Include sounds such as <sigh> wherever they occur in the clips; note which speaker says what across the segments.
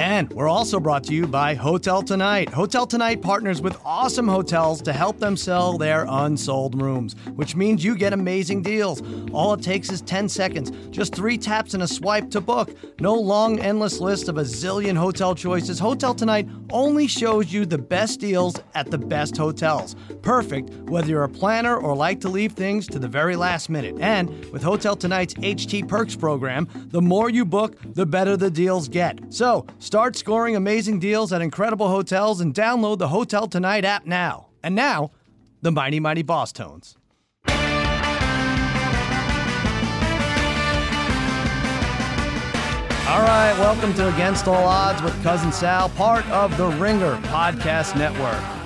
Speaker 1: And we're also brought to you by Hotel Tonight. Hotel Tonight partners with awesome hotels to help them sell their unsold rooms, which means you get amazing deals. All it takes is 10 seconds, just three taps and a swipe to book. No long, endless list of a zillion hotel choices. Hotel Tonight only shows you the best deals at the best hotels. Perfect whether you're a planner or like to leave things to the very last minute. And with Hotel Tonight's HT Perks program, the more you book, the better the deals get. So, Start scoring amazing deals at incredible hotels and download the Hotel Tonight app now. And now, the Mighty Mighty Bosstones. All right, welcome to Against All Odds with Cousin Sal, part of the Ringer Podcast Network.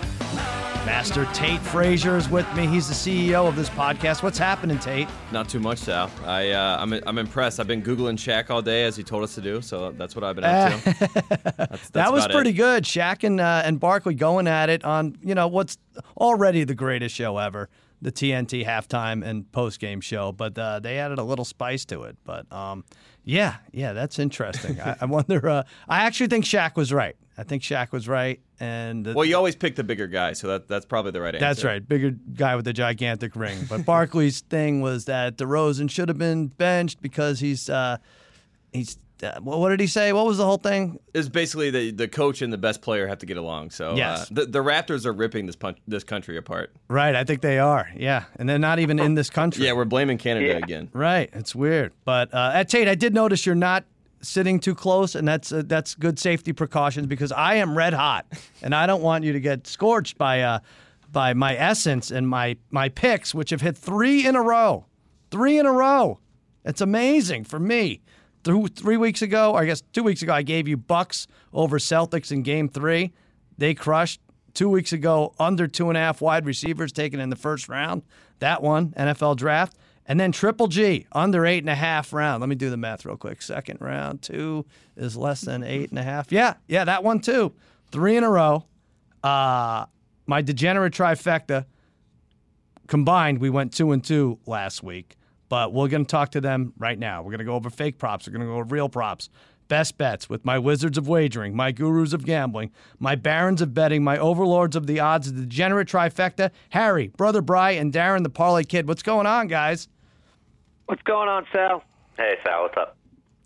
Speaker 1: Master Tate Frazier is with me. He's the CEO of this podcast. What's happening, Tate?
Speaker 2: Not too much, Sal. I uh, I'm I'm impressed. I've been googling Shaq all day as he told us to do, so that's what I've been up to. <laughs>
Speaker 1: that's, that's that was pretty it. good. Shaq and uh, and Barkley going at it on you know what's already the greatest show ever, the TNT halftime and post game show. But uh, they added a little spice to it. But um, yeah, yeah, that's interesting. I, I, <laughs> wonder. Uh, I actually think Shaq was right. I think Shaq was right. And
Speaker 2: well, you always pick the bigger guy, so that that's probably the right answer.
Speaker 1: That's right, bigger guy with the gigantic ring. But Barkley's <laughs> thing was that DeRozan should have been benched because he's uh, he's uh, what did he say? What was the whole thing?
Speaker 2: It's basically the the coach and the best player have to get along. So uh, yes. Uh, the, the Raptors are ripping this punch, this country apart.
Speaker 1: Right, I think they are. Yeah, and they're not even in this country.
Speaker 2: yeah, we're blaming Canada yeah. again.
Speaker 1: Right, it's weird. But uh, at Tate, I did notice you're not sitting too close, and that's uh, that's good safety precautions because I am red hot, and I don't want you to get scorched by uh, by my essence and my my picks, which have hit three in a row, three in a row. It's amazing for me. Through three weeks ago, or I guess two weeks ago, I gave you Bucks over Celtics in Game Three. They crushed. Two weeks ago, under two and a half wide receivers taken in the first round. That one, NFL draft. And then Triple G, under eight and a half round. Let me do the math real quick. Second round, two is less than eight and a half. Yeah, yeah, that one too. Three in a row. Uh, my degenerate trifecta combined, we went two and two last week. But we're going to talk to them right now. We're going to go over fake props. We're going to go over real props. Best bets with my wizards of wagering, my gurus of gambling, my barons of betting, my overlords of the odds, the degenerate trifecta, Harry, Brother Bry, and Darren the Parlay Kid. What's going on, guys?
Speaker 3: What's going on, Sal?
Speaker 4: Hey, Sal, what's up?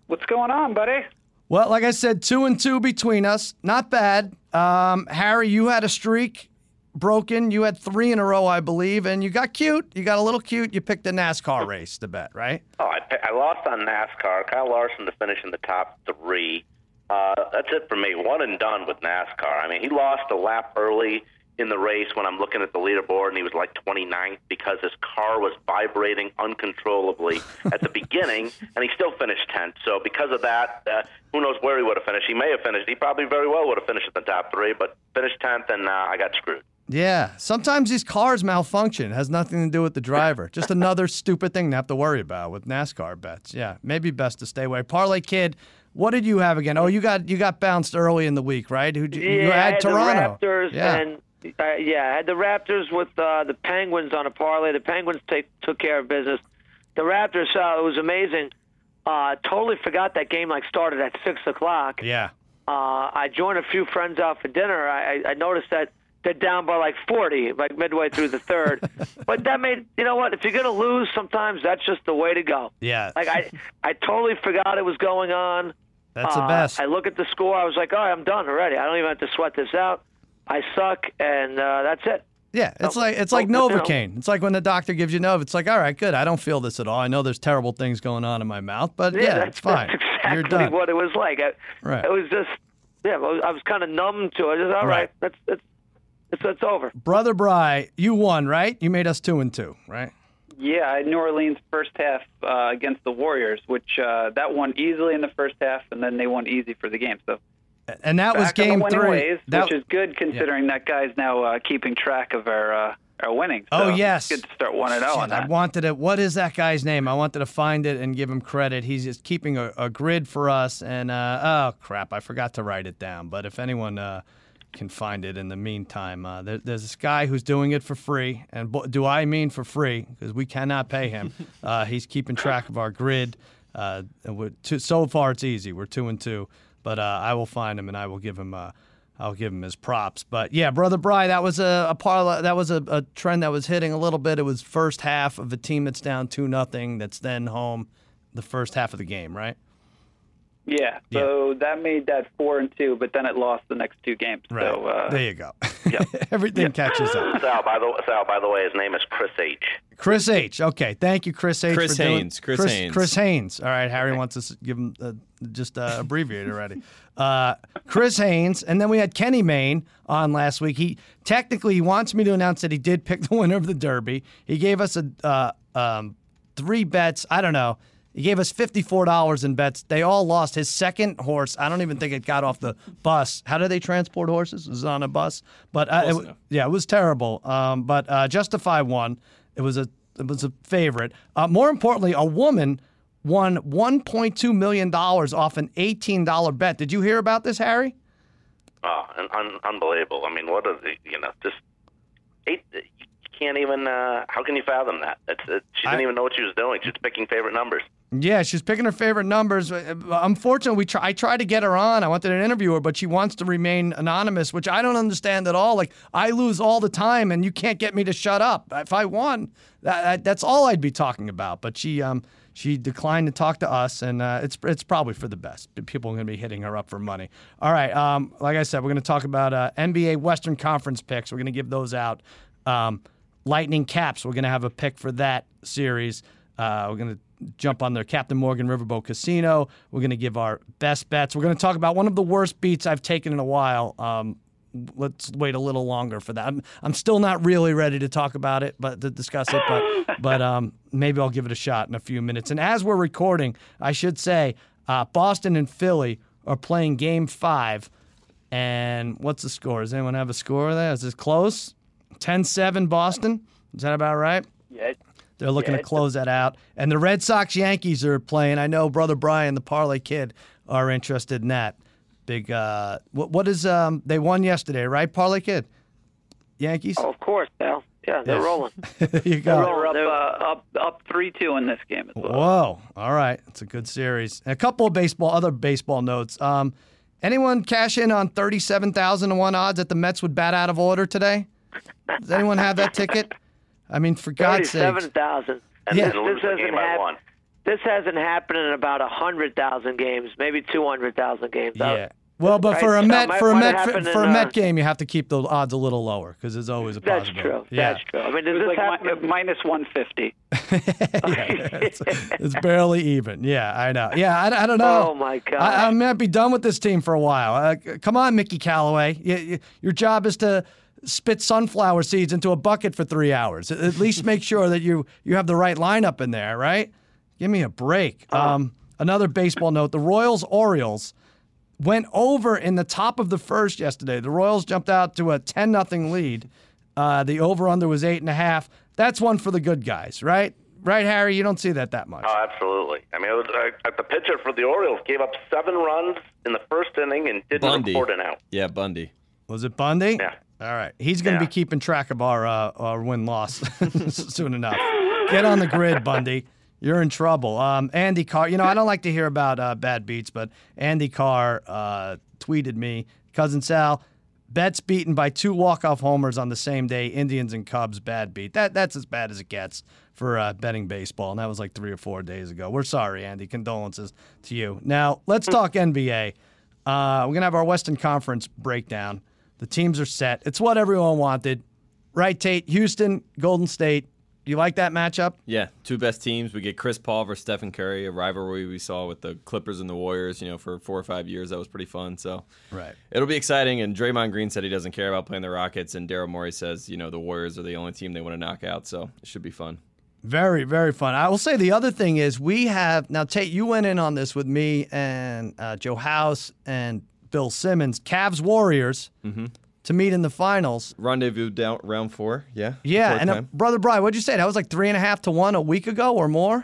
Speaker 3: What's going on, buddy?
Speaker 1: Well, like I said, two and two between us. Not bad. Um, Harry, you had a streak broken. You had three in a row, I believe, and you got cute. You got a little cute. You picked a NASCAR race to bet, right?
Speaker 4: Oh, I, I lost on NASCAR. Kyle Larson to finish in the top three. Uh, that's it for me. One and done with NASCAR. I mean, he lost a lap early in the race when I'm looking at the leaderboard, and he was like 29th because his car was vibrating uncontrollably <laughs> at the beginning, and he still finished 10th. So because of that, uh, who knows where he would have finished? He may have finished. He probably very well would have finished in the top three, but finished 10th, and uh, I got screwed.
Speaker 1: Yeah, sometimes these cars malfunction. It has nothing to do with the driver. <laughs> Just another stupid thing to have to worry about with NASCAR bets. Yeah, maybe best to stay away. Parlay Kid, what did you have again? Oh, you got you got bounced early in the week, right? Who
Speaker 3: yeah, you had Toronto? The Raptors yeah. and uh, yeah, I had the Raptors with uh, the Penguins on a parlay. The Penguins take, took care of business. The Raptors, uh, it was amazing. Uh, totally forgot that game like started at six o'clock.
Speaker 1: Yeah.
Speaker 3: Uh, I joined a few friends out for dinner. I, I noticed that they're down by like 40, like midway through the third. <laughs> but that made you know what? If you're gonna lose, sometimes that's just the way to go.
Speaker 1: Yeah.
Speaker 3: Like I, I totally forgot it was going on.
Speaker 1: That's uh, the best.
Speaker 3: I look at the score. I was like, all right, I'm done already. I don't even have to sweat this out. I suck, and uh, that's it.
Speaker 1: Yeah, it's like it's like Novocaine. It's like when the doctor gives you Nova. It's like, all right, good. I don't feel this at all. I know there's terrible things going on in my mouth, but yeah,
Speaker 3: yeah
Speaker 1: it's fine. <laughs>
Speaker 3: That's exactly
Speaker 1: You're done.
Speaker 3: what it was like. I,
Speaker 1: right.
Speaker 3: It was just, yeah, I was kind of numb to it. Just, all right, right. that's that's it's, it's over.
Speaker 1: Brother Bry, you won, right? You made us two and two, right?
Speaker 5: Yeah, New Orleans first half uh, against the Warriors, which uh, that won easily in the first half, and then they won easy for the game. So
Speaker 1: and that was game three.
Speaker 5: Ways,
Speaker 1: that,
Speaker 5: which is good considering yeah. that guy's now uh, keeping track of our uh, are winning.
Speaker 1: Oh, yes.
Speaker 5: good to start one and zero on
Speaker 1: Shit, I wanted to. What is that guy's name? I wanted to find it and give him credit. He's just keeping a, a grid for us. And uh, oh crap, I forgot to write it down. But if anyone uh, can find it in the meantime, uh, there, there's this guy who's doing it for free. And bo- do I mean for free? Because we cannot pay him. <laughs> uh, he's keeping track of our grid. Uh, and two, so far, it's easy. We're two and two. But uh, I will find him and I will give him. Uh, I'll give him his props. But yeah, brother Bry, that was a, a parlay, that was a, a trend that was hitting a little bit. It was first half of a team that's down two nothing, that's then home the first half of the game, right?
Speaker 5: Yeah. So that made that four and two, but then it lost the next two games.
Speaker 1: Right.
Speaker 5: So uh,
Speaker 1: there you go. <laughs> Everything catches up.
Speaker 4: Sal, by the Sal, by the way, his name is Chris H.
Speaker 1: Chris H. Okay, thank you, Chris H.
Speaker 2: Chris
Speaker 1: for doing-
Speaker 2: Haynes, Chris
Speaker 1: Chris
Speaker 2: Haynes.
Speaker 1: Chris Haynes. All right, Harry wants us to give him uh, just uh, abbreviated already. <laughs> Uh, Chris Haynes, and then we had Kenny Mayne on last week. He technically he wants me to announce that he did pick the winner of the Derby. He gave us a uh, um, three bets. I don't know. He gave us fifty-four dollars in bets. They all lost. His second horse, I don't even think it got off the bus. How do they transport horses? Is it was on a bus, but uh, it,
Speaker 2: Close
Speaker 1: w-
Speaker 2: enough.
Speaker 1: yeah, it was terrible. Um, but uh, Justify won. It was a it was a favorite. Uh, more importantly, a woman won 1.2 million dollars off an 18 dollar bet. Did you hear about this, Harry?
Speaker 4: Oh, un- un- unbelievable. I mean, what is it? You know, just eight. You can't even. Uh, how can you fathom that? It's, it, she didn't
Speaker 1: I-
Speaker 4: even know what she was doing. She's picking favorite numbers.
Speaker 1: Yeah, she's picking her favorite numbers. Uh, Unfortunately, we try, I tried to get her on. I wanted to interview her, but she wants to remain anonymous, which I don't understand at all. Like I lose all the time, and you can't get me to shut up. If I won, that, that, that's all I'd be talking about. But she um she declined to talk to us, and uh, it's it's probably for the best. People are going to be hitting her up for money. All right, um, like I said, we're going to talk about uh, NBA Western Conference picks. We're going to give those out. Um, Lightning Caps. We're going to have a pick for that series. Uh, we're going to jump on their Captain Morgan Riverboat Casino. We're going to give our best bets. We're going to talk about one of the worst beats I've taken in a while. Um, let's wait a little longer for that. I'm, I'm still not really ready to talk about it, but to discuss it. But <laughs> but um, maybe I'll give it a shot in a few minutes. And as we're recording, I should say uh, Boston and Philly are playing Game Five. And what's the score? Does anyone have a score there? Is this close? 10-7 Boston. Is that about right?
Speaker 5: yeah,
Speaker 1: They're looking
Speaker 5: Yeah,
Speaker 1: to close that out. And the Red Sox Yankees are playing. I know brother Brian, the parlay kid, are interested in that. Big uh what what is um they won yesterday, right? Parlay kid. Yankees?
Speaker 3: Oh, of course, Al. Yeah, they're
Speaker 1: Yeah.
Speaker 3: rolling. <laughs>
Speaker 1: you
Speaker 3: They're
Speaker 1: go.
Speaker 3: rolling.
Speaker 5: we're up
Speaker 3: They're-
Speaker 5: uh, up up three two in this game as well.
Speaker 1: Whoa. All right. It's a good series. And a couple of baseball other baseball notes. Um anyone cash in on thirty seven thousand to one odds that the Mets would bat out of order today? Does anyone have that ticket? I mean, for God's sake.
Speaker 3: Thirty-seven thousand.
Speaker 1: Yeah.
Speaker 4: then lose
Speaker 3: This hasn't
Speaker 4: game
Speaker 3: hap- This hasn't happened in about a hundred thousand games, maybe two hundred thousand games.
Speaker 1: Yeah. Well, but for a Met
Speaker 3: that
Speaker 1: for a Met for, for a
Speaker 3: in,
Speaker 1: Met
Speaker 3: uh,
Speaker 1: game, you have to keep the odds a little lower because there's always a
Speaker 3: That's
Speaker 1: possibility.
Speaker 3: true.
Speaker 1: Yeah.
Speaker 3: That's true. I mean, does this
Speaker 5: like
Speaker 3: happen?
Speaker 5: mi- minus one fifty. <laughs> <laughs>
Speaker 1: it's, it's barely even. Yeah, I know. Yeah, I, I don't know.
Speaker 3: Oh, my God.
Speaker 1: I, I might be done with this team for a while. Uh, come on, Mickey Callaway. You, you, your job is to spit sunflower seeds into a bucket for three hours. At, at least make sure that you you have the right lineup in there, right? Give me a break. Um, another baseball note: the Royals Orioles went over in the top of the first yesterday. The Royals jumped out to a 10 nothing lead. Uh, the over under was eight and a half. That's one for the good guys, right? Right, Harry? You don't see that that much.
Speaker 4: Oh, absolutely. I mean, it was, uh, the pitcher for the Orioles gave up seven runs in the first inning and didn't
Speaker 2: Bundy.
Speaker 4: report an out.
Speaker 2: Yeah, Bundy.
Speaker 1: Was it Bundy?
Speaker 4: Yeah.
Speaker 1: All right. He's going to
Speaker 4: Yeah.
Speaker 1: be keeping track of our uh, our win loss <laughs> soon enough. Get on the grid, Bundy. You're in trouble. Um, Andy Carr. You know, I don't like to hear about uh, bad beats, but Andy Carr uh, tweeted me, cousin Sal. Bets beaten by two walk-off homers on the same day. Indians and Cubs bad beat. That that's as bad as it gets for uh, betting baseball, and that was like three or four days ago. We're sorry, Andy. Condolences to you. Now let's talk NBA. Uh, we're gonna have our Western Conference breakdown. The teams are set. It's what everyone wanted, right? Tate, Houston, Golden State. You like that matchup?
Speaker 2: Yeah, two best teams. We get Chris Paul versus Stephen Curry, a rivalry we saw with the Clippers and the Warriors. You know, for four or five years, that was pretty fun. So
Speaker 1: Right.
Speaker 2: it'll be exciting. And Draymond Green said he doesn't care about playing the Rockets, and Daryl Morey says you know the Warriors are the only team they want to knock out. So it should be fun.
Speaker 1: Very, very fun. I will say the other thing is we have now. Tate, you went in on this with me and uh, Joe House and Bill Simmons. Cavs Warriors to meet in the finals.
Speaker 2: Rendezvous down round four. Yeah.
Speaker 1: Yeah, and uh, brother Brian, what'd you say? That was like three and a half to one a week ago or more.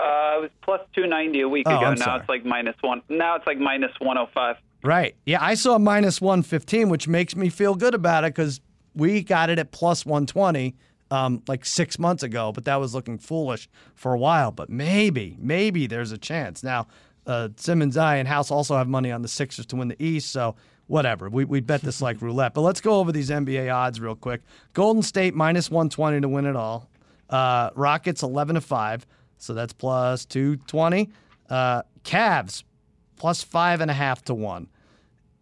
Speaker 5: Uh, it was plus 290 a week
Speaker 1: Oh,
Speaker 5: ago.
Speaker 1: I'm
Speaker 5: now
Speaker 1: sorry.
Speaker 5: it's like minus one. Now it's like minus 105.
Speaker 1: Right. Yeah, I saw minus 115, which makes me feel good about it because we got it at plus 120 um, like six months ago, but that was looking foolish for a while. But maybe, maybe there's a chance. Now, uh, Simmons, I, and House also have money on the Sixers to win the East, so whatever. We, we bet this like <laughs> roulette. But let's go over these NBA odds real quick. Golden State minus 120 to win it all. Uh, Rockets 11 to 5, so that's plus 220. Uh, Cavs plus five and a half to one.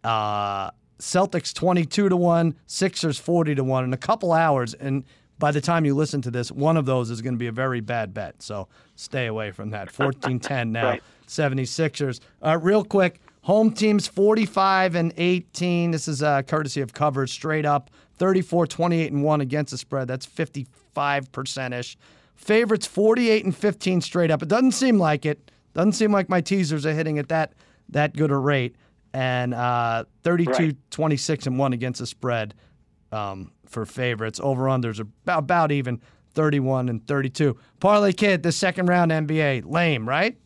Speaker 1: Uh, Celtics 22 to 1, Sixers 40 to 1 in a couple hours. And by the time you listen to this, one of those is going to be a very bad bet. So stay away from that. <laughs> 14 10 now,
Speaker 3: Right.
Speaker 1: 76ers. Uh, real quick, home teams 45 and 18. This is uh, courtesy of covers straight up 34 28 and 1 against the spread. That's 55% ish. Favorites 48 and 15 straight up. It doesn't seem like it. Doesn't seem like my teasers are hitting at that that good a rate. And uh, 32
Speaker 3: Right.
Speaker 1: 26 and 1 against the spread um, for favorites. Over unders are about, about even 31 and 32. Parlay Kid, the second round NBA. Lame, right?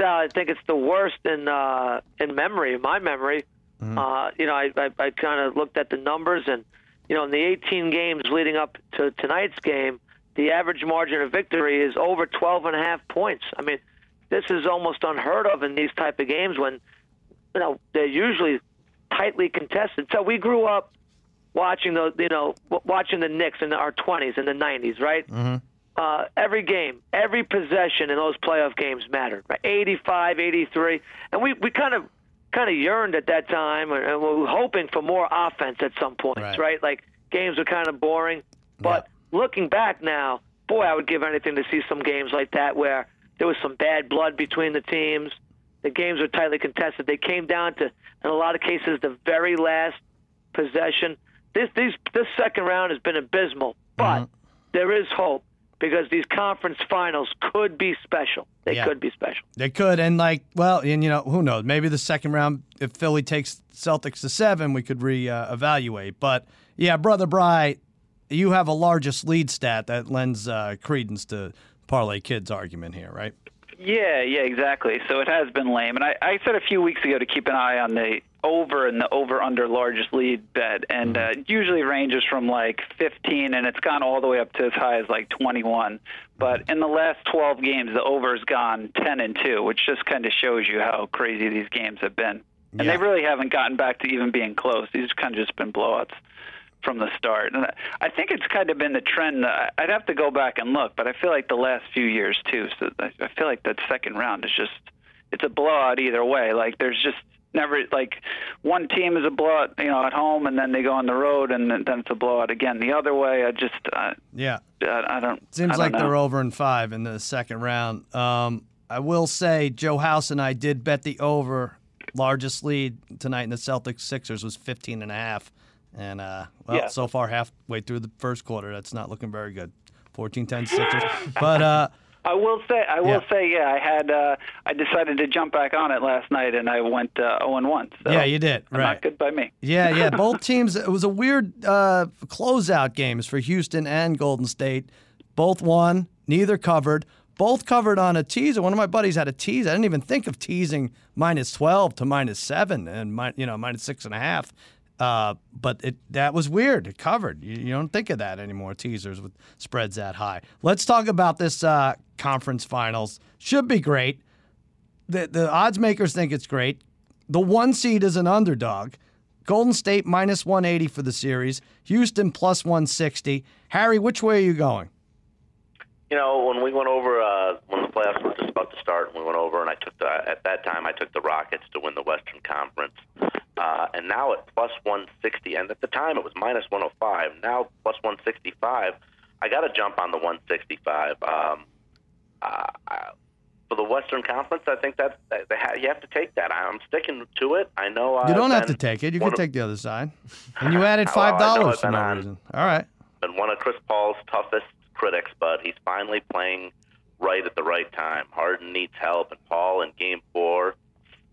Speaker 3: Uh, I think it's the worst in uh, in memory, in my memory. Uh, you know, I, I, I kind of looked at the numbers, and you know, in the 18 games leading up to tonight's game, the average margin of victory is over 12 and a half points. I mean, this is almost unheard of in these type of games when you know they're usually tightly contested. So we grew up watching the you know watching the Knicks in our 20s and the 90s, right? Uh, every game, every possession in those playoff games mattered. Right? 85, 83, and we, we kind of kind of yearned at that time, and we were hoping for more offense at some points,
Speaker 1: Right.
Speaker 3: right? Like games were kind of boring. But looking back now, boy, I would give anything to see some games like that where there was some bad blood between the teams. The games were tightly contested. They came down to, in a lot of cases, the very last possession. This these this second round has been abysmal, but there is hope because these conference finals could be special. They
Speaker 1: Yeah.
Speaker 3: could be special.
Speaker 1: They could, and like, well, and you know, who knows? Maybe the second round, if Philly takes Celtics to seven, we could re-evaluate. But yeah, brother Bry, you have a largest lead stat that lends uh, credence to Parlay Kid's argument here, right?
Speaker 5: Yeah, yeah, exactly. So it has been lame. And I, I said a few weeks ago to keep an eye on the over in the over under largest lead bet. And uh, usually ranges from like 15, and it's gone all the way up to as high as like 21. But in the last 12 games, the over's gone 10 and 2, which just kind of shows you how crazy these games have been. And
Speaker 1: Yeah.
Speaker 5: they really haven't gotten back to even being close. These have kind of just been blowouts from the start. And I think it's kind of been the trend. I'd have to go back and look, but I feel like the last few years too. So I I feel like that second round is just it's a blowout either way. Like there's just never like one team is a blowout, you know, at home, and then they go on the road, and then, then it's a blowout again the other way. I just uh,
Speaker 1: Yeah.
Speaker 5: I, I don't.
Speaker 1: Seems
Speaker 5: I don't
Speaker 1: like
Speaker 5: know.
Speaker 1: they're over in five in the second round. Um, I will say Joe House and I did bet the over. Largest lead tonight in the Celtics Sixers was 15 and a half. And uh, well,
Speaker 5: Yeah.
Speaker 1: so far halfway through the first quarter, that's not looking very good. 14-10 Sixers. But uh,
Speaker 5: I will say, I will
Speaker 1: Yeah.
Speaker 5: say, yeah, I had, uh, I decided to jump back on it last night, and I went uh, 0 and 1. So
Speaker 1: yeah, you did.
Speaker 5: not
Speaker 1: Right.
Speaker 5: good by me.
Speaker 1: Yeah, yeah. <laughs> Both teams. It was a weird uh, closeout games for Houston and Golden State. Both won. Neither covered. Both covered on a teaser. One of my buddies had a tease. I didn't even think of teasing minus twelve to minus seven and you know minus six and a half. Uh, but it that was weird. It covered. You, you don't think of that anymore. Teasers with spreads that high. Let's talk about this uh, conference finals. Should be great the the odds makers think it's great. The one seed is an underdog. Golden State minus 180 for the series. Houston plus 160. Harry, which way are you going?
Speaker 4: You know, when we went over, uh, when the playoffs were just about to start, and we went over, and I took the at that time I took the Rockets to win the Western Conference, uh, and now at plus 160, and at the time it was minus 105. Now plus 165. I got to jump on the 165. Um, uh, I- for the Western Conference, I think that that they ha- you have to take that. I'm sticking to it. I know
Speaker 1: You don't have to take it. You can
Speaker 4: of-
Speaker 1: take the other side. <laughs> And you added five dollars for no
Speaker 4: on-
Speaker 1: reason. All right.
Speaker 4: been one of Chris Paul's toughest critics, but he's finally playing right at the right time. Harden needs help, and Paul in Game 4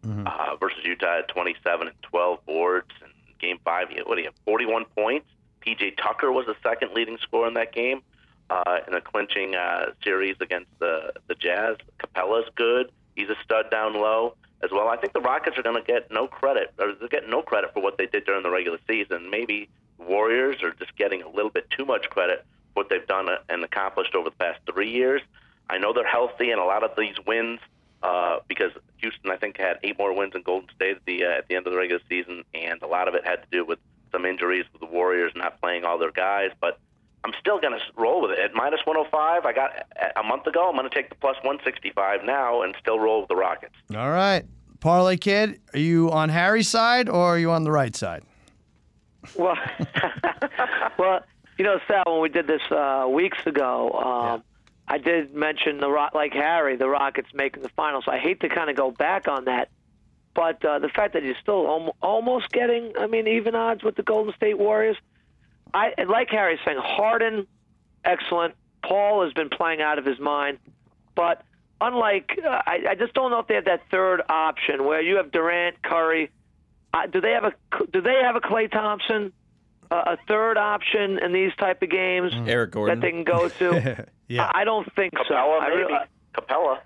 Speaker 1: Mm-hmm.
Speaker 4: uh, versus Utah had 27 and 12 boards, and Game Five. What do you have? 41 points. PJ Tucker was the second leading scorer in that game uh, in a clinching uh, series against the the Jazz. Capela's good. He's a stud down low as well. I think the Rockets are going to get no credit, or they get no credit for what they did during the regular season. Maybe Warriors are just getting a little bit too much credit for what they've done and accomplished over the past three years. I know they're healthy, and a lot of these wins uh, because Houston, I think, had eight more wins than Golden State at the uh, at the end of the regular season, and a lot of it had to do with some injuries with the Warriors not playing all their guys. But I'm still going to roll with it at minus 105. I got a month ago. I'm going to take the plus 165 now and still roll with the Rockets.
Speaker 1: All right, parlay kid, are you on Harry's side or are you on the right side?
Speaker 3: Well, <laughs> well, you know, Sal, when we did this uh, weeks ago. Um, yeah I did mention the like Harry, the Rockets making the finals. So I hate to kind of go back on that, but uh, the fact that he's still almost getting, I mean, even odds with the Golden State Warriors. I like Harry saying Harden, excellent. Paul has been playing out of his mind, but unlike, uh, I, I just don't know if they have that third option where you have Durant, Curry. Uh, do they have a Do they have a Klay Thompson? a third option in these type of games
Speaker 2: Eric Gordon.
Speaker 3: that they can go to? <laughs> yeah. I, don't think
Speaker 4: Capela,
Speaker 3: so.
Speaker 4: Capela, maybe. I, Capela.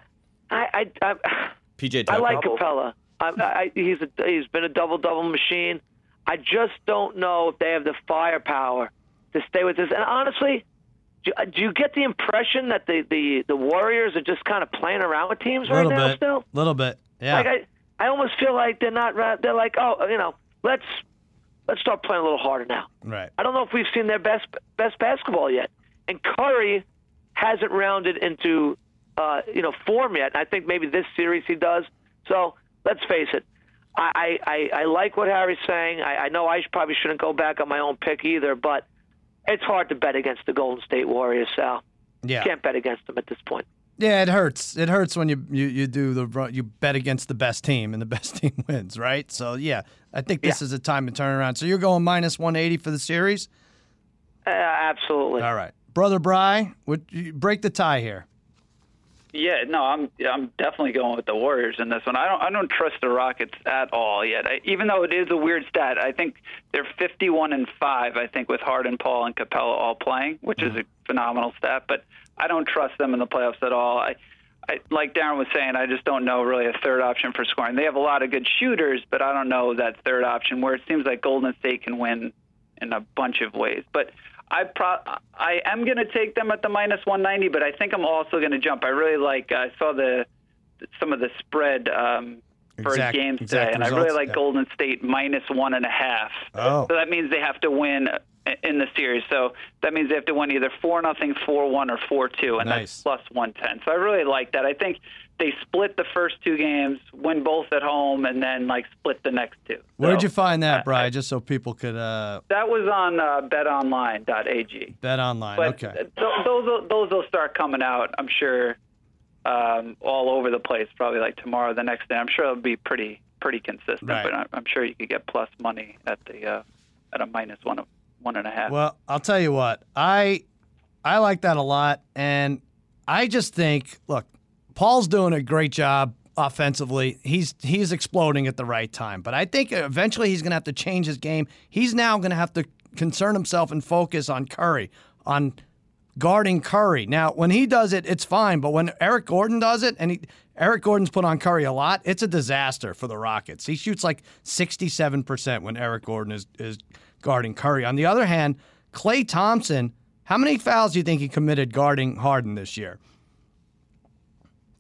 Speaker 3: I, I, I
Speaker 2: PJ.
Speaker 3: I like Capela. I, I, he's a, he's been a double double machine. I just don't know if they have the firepower to stay with this. And honestly, do, do you get the impression that the, the, the Warriors are just kind of playing around with teams right
Speaker 1: now?
Speaker 3: Bit. Still,
Speaker 1: a little bit. Yeah.
Speaker 3: Like I, I almost feel like they're not. They're like, oh, you know, let's let's start playing a little harder now.
Speaker 1: Right.
Speaker 3: I don't know if we've seen their best best basketball yet, and Curry hasn't rounded into uh, you know form yet. I think maybe this series he does. So let's face it. I, I, I like what Harry's saying. I, I know I probably shouldn't go back on my own pick either, but it's hard to bet against the Golden State Warriors, Sal.
Speaker 1: Yeah.
Speaker 3: You can't bet against them at this point.
Speaker 1: Yeah, it hurts. It hurts when you, you, you do the you bet against the best team and the <laughs> best team wins, right? So yeah, I think this yeah. is a time to turn around. So you're going minus 180 for the series.
Speaker 3: Uh, absolutely.
Speaker 1: All right, brother Bry, would you break the tie here?
Speaker 5: Yeah, no, I'm I'm definitely going with the Warriors in this one. I don't I don't trust the Rockets at all yet. I, even though it is a weird stat, I think they're 51 and five. I think with Harden, Paul, and Capela all playing, which mm-hmm. is a phenomenal stat. But I don't trust them in the playoffs at all. I, I, like Darren was saying, I just don't know really a third option for scoring. They have a lot of good shooters, but I don't know that third option where it seems like Golden State can win in a bunch of ways. But I pro- I am going to take them at the minus 190, but I think I'm also going to jump. I really like. I saw the some of the spread um, for exact, games today, and I really like yeah. Golden State minus one and a half.
Speaker 1: Oh.
Speaker 5: So that means they have to win in the series. So that means they have to win either four nothing, four one, or four two, and nice. that's plus one ten. So I really like that. I think they split the first two games, win both at home, and then like split the next two.
Speaker 1: Where'd so, you find that, Brian? Just so people could. Uh...
Speaker 5: That was on uh, BetOnline.ag.
Speaker 1: BetOnline. But okay. Th-
Speaker 5: those those will start coming out. I'm sure. Um, all over the place, probably like tomorrow, the next day. I'm sure it'll be pretty pretty consistent, right. but I'm sure you could get plus money at the uh, at a minus one of one and a half.
Speaker 1: Well, I'll tell you what, I I like that a lot, and I just think, look, Paul's doing a great job offensively. He's he's exploding at the right time, but I think eventually he's going to have to change his game. He's now going to have to concern himself and focus on Curry, on guarding Curry. Now, when he does it, it's fine, but when Eric Gordon does it, and he, Eric Gordon's put on Curry a lot, it's a disaster for the Rockets. He shoots like 67% when Eric Gordon is is guarding Curry. On the other hand, Klay Thompson, how many fouls do you think he committed guarding Harden this year?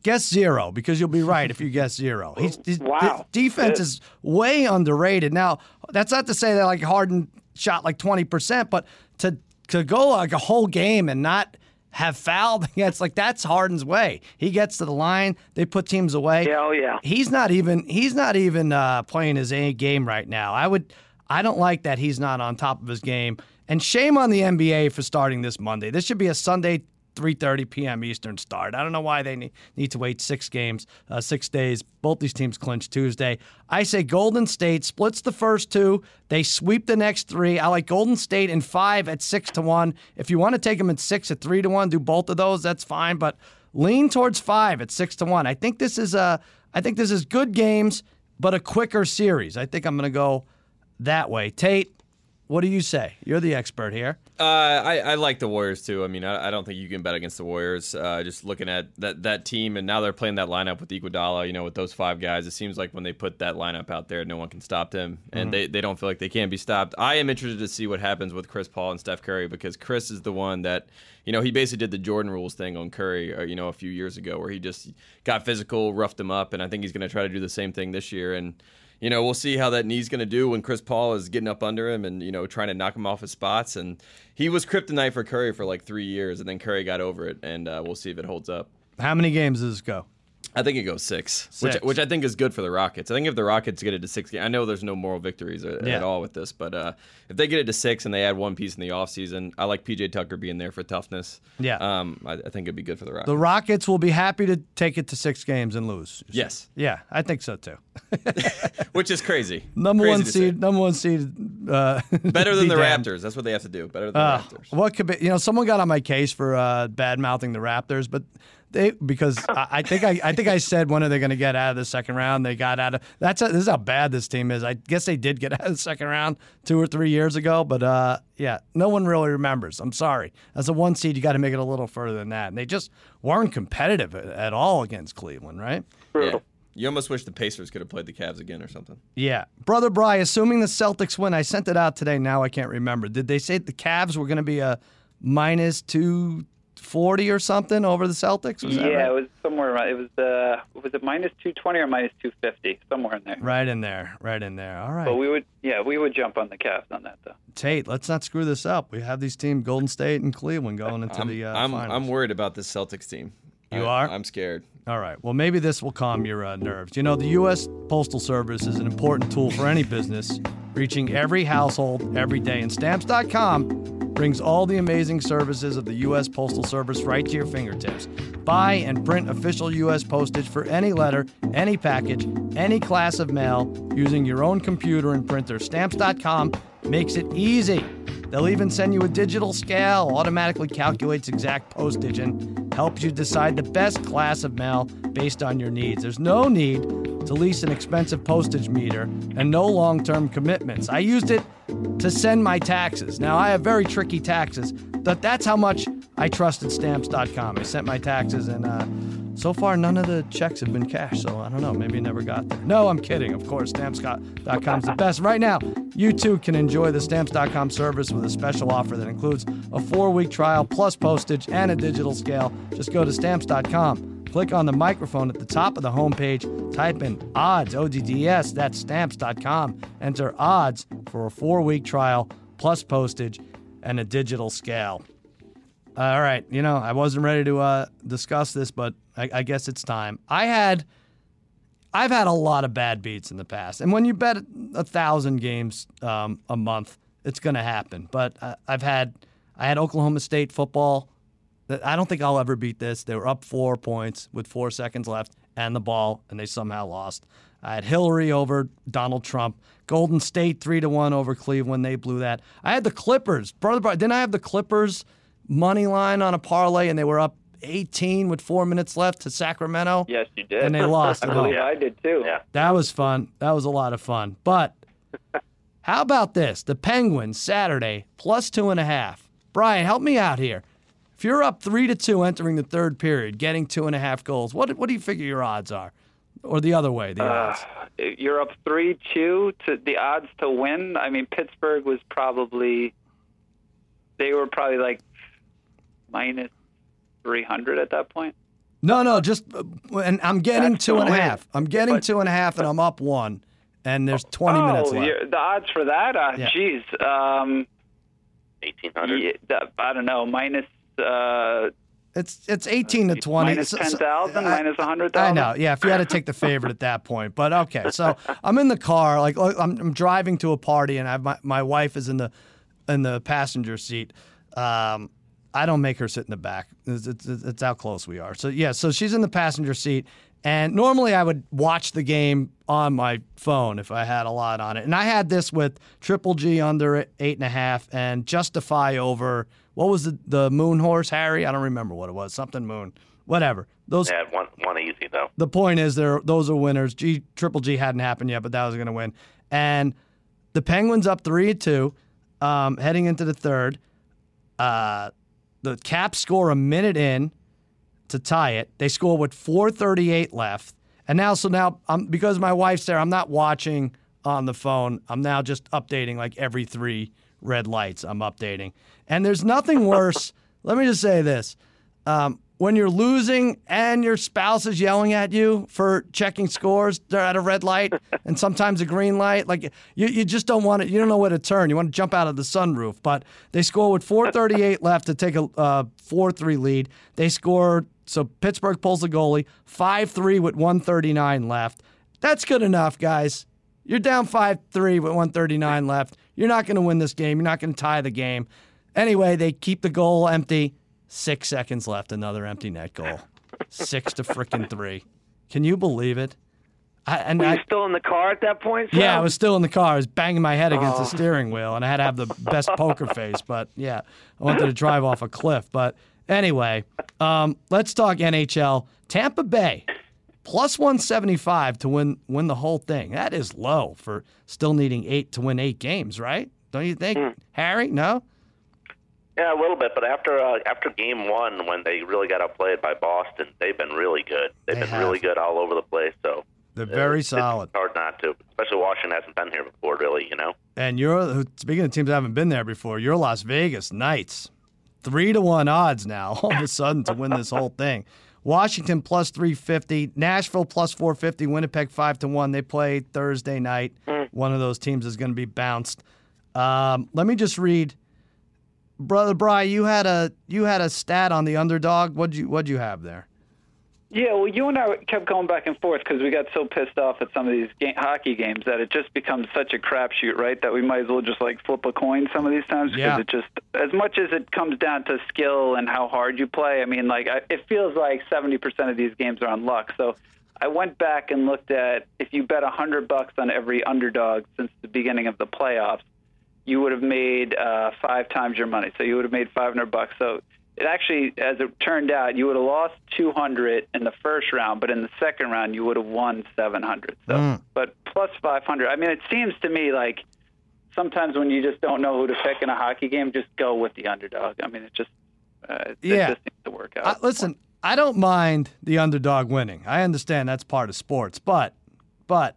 Speaker 1: Guess zero because you'll be right if you guess zero. <laughs>
Speaker 3: He's, he's wow.
Speaker 1: defense is way underrated. Now, that's not to say that like Harden shot like 20%, but to to go like a whole game and not have fouled <laughs> against like that's Harden's way. He gets to the line, they put teams away.
Speaker 3: Yeah, oh yeah.
Speaker 1: He's not even he's not even uh, playing his A game right now. I would I don't like that he's not on top of his game. And shame on the NBA for starting this Monday. This should be a Sunday 3:30 p.m. Eastern start. I don't know why they need to wait six games, uh, six days. Both these teams clinch Tuesday. I say Golden State splits the first two. They sweep the next three. I like Golden State in five at six to one. If you want to take them at six at three to one, do both of those. That's fine. But lean towards five at six to one. I think this is a. I think this is good games, but a quicker series. I think I'm going to go that way. Tate, what do you say? You're the expert here.
Speaker 2: Uh, I, I like the Warriors too. I mean, I, I, don't think you can bet against the Warriors. Uh, just looking at that that team, and now they're playing that lineup with Iguodala. You know, with those five guys, it seems like when they put that lineup out there, no one can stop them, and mm-hmm. they, they don't feel like they can be stopped. I am interested to see what happens with Chris Paul and Steph Curry because Chris is the one that, you know, he basically did the Jordan rules thing on Curry, uh, you know, a few years ago, where he just got physical, roughed him up, and I think he's going to try to do the same thing this year. And you know, we'll see how that knee's going to do when Chris Paul is getting up under him and, you know, trying to knock him off his spots. And he was kryptonite for Curry for like three years, and then Curry got over it. And uh, we'll see if it holds up.
Speaker 1: How many games does this go?
Speaker 2: I think it goes six, six, Which, which I think is good for the Rockets. I think if the Rockets get it to six, I know there's no moral victories at, yeah. at all with this, but uh, if they get it to six and they add one piece in the offseason, I like PJ Tucker being there for toughness.
Speaker 1: Yeah,
Speaker 2: um, I, I, think it'd be good for the Rockets.
Speaker 1: The Rockets will be happy to take it to six games and lose.
Speaker 2: Yes.
Speaker 1: Yeah, I think so too. <laughs>
Speaker 2: which is crazy.
Speaker 1: Number
Speaker 2: crazy
Speaker 1: one seed. Number one seed. Uh, <laughs>
Speaker 2: Better than the damned. Raptors. That's what they have to do. Better than uh, the Raptors.
Speaker 1: What could be? You know, someone got on my case for uh, bad mouthing the Raptors, but they because I, I, think I, I think I said when are they going to get out of the second round? They got out of that's a, this is how bad this team is. I guess they did get <laughs> out of the second round two or three years ago, but uh, yeah, no one really remembers. I'm sorry. As a one seed, you got to make it a little further than that, and they just weren't competitive at all against Cleveland, right?
Speaker 2: Yeah. You almost wish the Pacers could have played the Cavs again or something.
Speaker 1: Yeah. Brother Bry, assuming the Celtics win, I sent it out today. Now I can't remember. Did they say the Cavs were going to be a minus 240 or something over the Celtics?
Speaker 5: Was yeah, right? it was somewhere around. It was uh, was it minus 220 or minus 250, somewhere in there.
Speaker 1: Right in there, right in there. All right.
Speaker 5: But we would, yeah, we would jump on the Cavs on that though.
Speaker 1: Tate, let's not screw this up. We have these teams, Golden State and Cleveland, going into
Speaker 2: I'm,
Speaker 1: the uh,
Speaker 2: I'm,
Speaker 1: finals.
Speaker 2: I'm worried about this Celtics team.
Speaker 1: You
Speaker 2: I,
Speaker 1: are?
Speaker 2: I'm scared.
Speaker 1: All right. Well, maybe this will calm your uh, nerves. You know, the U.S. Postal Service is an important tool for any business, reaching every household every day. And stamps.com brings all the amazing services of the U.S. Postal Service right to your fingertips. Buy and print official U.S. postage for any letter, any package, any class of mail using your own computer and printer. Stamps.com makes it easy. They'll even send you a digital scale, automatically calculates exact postage, and helps you decide the best class of mail based on your needs. There's no need to lease an expensive postage meter and no long term commitments. I used it to send my taxes. Now, I have very tricky taxes, but that's how much I trusted stamps.com. I sent my taxes and, uh, so far, none of the checks have been cashed, so I don't know. Maybe it never got there. No, I'm kidding. Of course, stamps.com is the best. Right now, you too can enjoy the stamps.com service with a special offer that includes a four week trial plus postage and a digital scale. Just go to stamps.com. Click on the microphone at the top of the homepage. Type in odds, O D D S. That's stamps.com. Enter odds for a four week trial plus postage and a digital scale. All right, you know, I wasn't ready to uh, discuss this, but I, I, guess it's time. I had, I've had a lot of bad beats in the past, and when you bet a thousand games um, a month, it's going to happen. But uh, I've had, I had Oklahoma State football. I don't think I'll ever beat this. They were up four points with four seconds left and the ball, and they somehow lost. I had Hillary over Donald Trump. Golden State three to one over Cleveland. They blew that. I had the Clippers, brother. Didn't I have the Clippers? money line on a parlay, and they were up 18 with four minutes left to Sacramento.
Speaker 5: Yes, you did.
Speaker 1: And they lost. <laughs>
Speaker 5: I believe oh. I did too.
Speaker 4: Yeah.
Speaker 1: That was fun. That was a lot of fun. But <laughs> how about this? The Penguins Saturday plus two and a half. Brian, help me out here. If you're up three to two entering the third period, getting two and a half goals, what what do you figure your odds are? Or the other way, the uh, odds.
Speaker 5: You're up three two to the odds to win. I mean, Pittsburgh was probably they were probably like minus 300 at that point?
Speaker 1: No, no, just uh, and I'm getting That's two and a half. I'm getting but, two and a half, and I'm up one, and there's 20
Speaker 5: oh,
Speaker 1: minutes left.
Speaker 5: The odds for that? Uh, yeah. Geez, um,
Speaker 4: 1800.
Speaker 5: Yeah, I don't know, minus. Uh,
Speaker 1: it's it's 18 to 20.
Speaker 5: Minus 10,000, so, minus 100,000.
Speaker 1: I know. Yeah, if you had to take the favorite at that point. But okay, so I'm in the car, like I'm, I'm driving to a party, and I my my wife is in the in the passenger seat. Um, I don't make her sit in the back. It's, it's, it's, how close we are. So yeah, so she's in the passenger seat, and normally I would watch the game on my phone if I had a lot on it. And I had this with Triple G under eight and a half and Justify over what was the the Moon Horse Harry? I don't remember what it was. Something Moon, whatever.
Speaker 4: Those yeah, one one easy though.
Speaker 1: The point is, there those are winners. G Triple G hadn't happened yet, but that was going to win. And the Penguins up three two, um, heading into the third. Uh, the Caps score a minute in to tie it. They score with 4:38 left, and now so now I'm because my wife's there. I'm not watching on the phone. I'm now just updating like every three red lights. I'm updating, and there's nothing worse. <laughs> let me just say this. Um, when you're losing and your spouse is yelling at you for checking scores, they're at a red light <laughs> and sometimes a green light. Like you, you just don't want it. You don't know where to turn. You want to jump out of the sunroof. But they score with 4:38 <laughs> left to take a uh, 4-3 lead. They score. So Pittsburgh pulls the goalie 5-3 with 139 left. That's good enough, guys. You're down 5 3 with 139 left. You're not going to win this game. You're not going to tie the game. Anyway, they keep the goal empty. Six seconds left, another empty net goal. Six to freaking three. Can you believe it?
Speaker 3: I, and Were you I, still in the car at that point?
Speaker 1: Yeah, I was still in the car. I was banging my head against oh. the steering wheel, and I had to have the best <laughs> poker face. But yeah, I wanted to drive off a cliff. But anyway, um, let's talk NHL. Tampa Bay plus 175 to win win the whole thing. That is low for still needing eight to win eight games, right? Don't you think, mm. Harry? No.
Speaker 4: Yeah, a little bit, but after uh, after game one, when they really got outplayed by Boston, they've been really good. They've they been have. really good all over the place. So
Speaker 1: they're very solid.
Speaker 4: It's hard not to, especially Washington hasn't been here before, really. You know.
Speaker 1: And you're speaking of teams that haven't been there before. You're Las Vegas Knights, three to one odds now. <laughs> All of a sudden to win this whole thing. Washington plus 350, Nashville plus 450, Winnipeg 5 to 1. They play Thursday night. Mm. One of those teams is going to be bounced. Um, let me just read brother Bry, you had a you had a stat on the underdog. What'd you what'd you have there?
Speaker 5: Yeah, well, you and I kept going back and forth because we got so pissed off at some of these game, hockey games that it just becomes such a crapshoot, right? That we might as well just like flip a coin some of these times because yeah. it just, as much as it comes down to skill and how hard you play. I mean, like I, it feels like 70% of these games are on luck. So I went back and looked at if you bet a hundred bucks on every underdog since the beginning of the playoffs, you would have made uh, five times your money. So you would have made 500 bucks. So it actually, as it turned out, you would have lost 200 in the first round, but in the second round, you would have won 700. So, mm. but plus 500. I mean, it seems to me like sometimes when you just don't know who to pick in a hockey game, just go with the underdog. I mean, it just uh, it, yeah. just needs to work out. Uh,
Speaker 1: listen, I don't mind the underdog winning. I understand that's part of sports, but but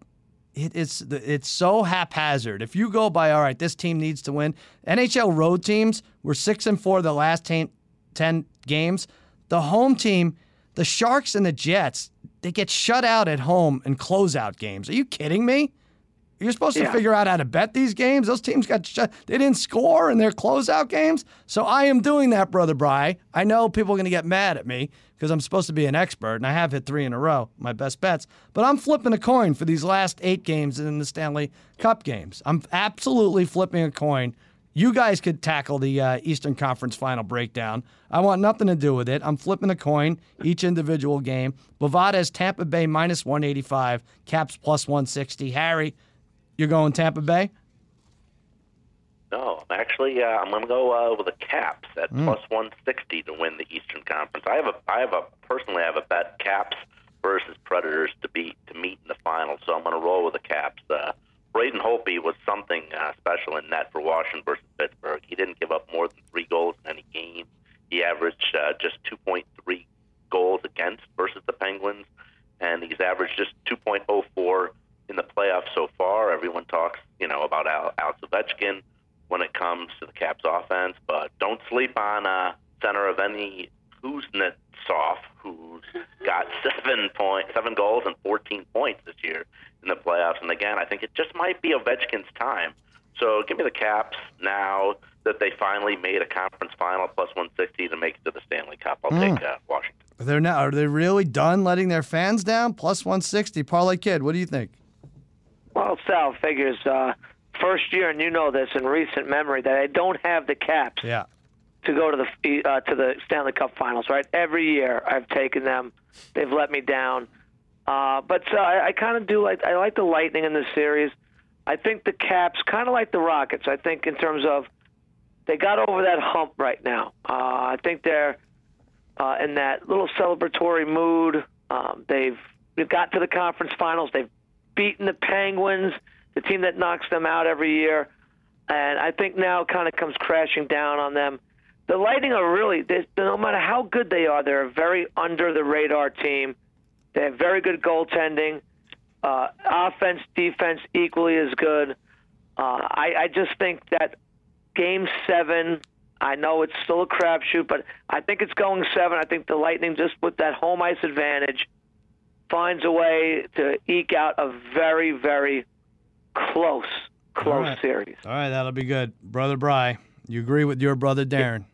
Speaker 1: it is it's so haphazard. If you go by all right, this team needs to win. NHL road teams were six and four the last 10, 10 games. The home team, the Sharks and the Jets, they get shut out at home in closeout games. Are you kidding me? You're supposed to figure out how to bet these games. Those teams got shut. They didn't score in their closeout games. So I am doing that, brother Bry. I know people are going to get mad at me because I'm supposed to be an expert, and I have hit three in a row, my best bets. But I'm flipping a coin for these last eight games in the Stanley Cup games. I'm absolutely flipping a coin. You guys could tackle the uh, Eastern Conference final breakdown. I want nothing to do with it. I'm flipping a coin each individual game. Bovada is Tampa Bay minus 185, Caps plus 160. Harry, you're going Tampa Bay?
Speaker 4: No, actually, uh, I'm going to go uh, with the Caps at mm. plus 160 to win the Eastern Conference. I have a, I have a personally, I have a bet Caps versus Predators to beat to meet in the final, so I'm going to roll with the Caps. Uh, Braden Holtby was something uh, special in net for Washington versus Pittsburgh. He didn't give up more than three goals in any game. He averaged uh, just 2.3 goals against versus the Penguins, and he's averaged just 2.04 in the playoffs so far. Everyone talks, you know, about Al- Alex Ovechkin when it comes to the Caps offense, but don't sleep on uh, center of any Kuznetsov, who's got <laughs> seven point seven goals and 14 points this year in the playoffs. And again, I think it just might be Ovechkin's time. So give me the Caps now that they finally made a conference final plus 160 to make it to the Stanley Cup. I'll mm. take uh, Washington.
Speaker 1: They're now are they really done letting their fans down? Plus 160, parlay kid. What do you think?
Speaker 3: Well, Sal figures uh, first year, and you know this in recent memory, that I don't have the Caps.
Speaker 1: Yeah.
Speaker 3: To go to the uh, to the Stanley Cup Finals, right? Every year I've taken them. They've let me down. Uh, but uh, I, I kind of do like I like the Lightning in this series. I think the Caps kind of like the Rockets. I think in terms of they got over that hump right now. Uh, I think they're uh, in that little celebratory mood. Um, they've they've got to the conference finals. They've beaten the Penguins the team that knocks them out every year, and I think now kind of comes crashing down on them. The Lightning are really, no matter how good they are, they're a very under the radar team. They have very good goaltending, uh, offense, defense equally as good. Uh, I, I just think that game seven I know it's still a crapshoot, but I think it's going seven. I think the Lightning, just with that home ice advantage, finds a way to eke out a very, very close, close All right. series.
Speaker 1: All right, that'll be good. Brother Bry, you agree with your brother Darren?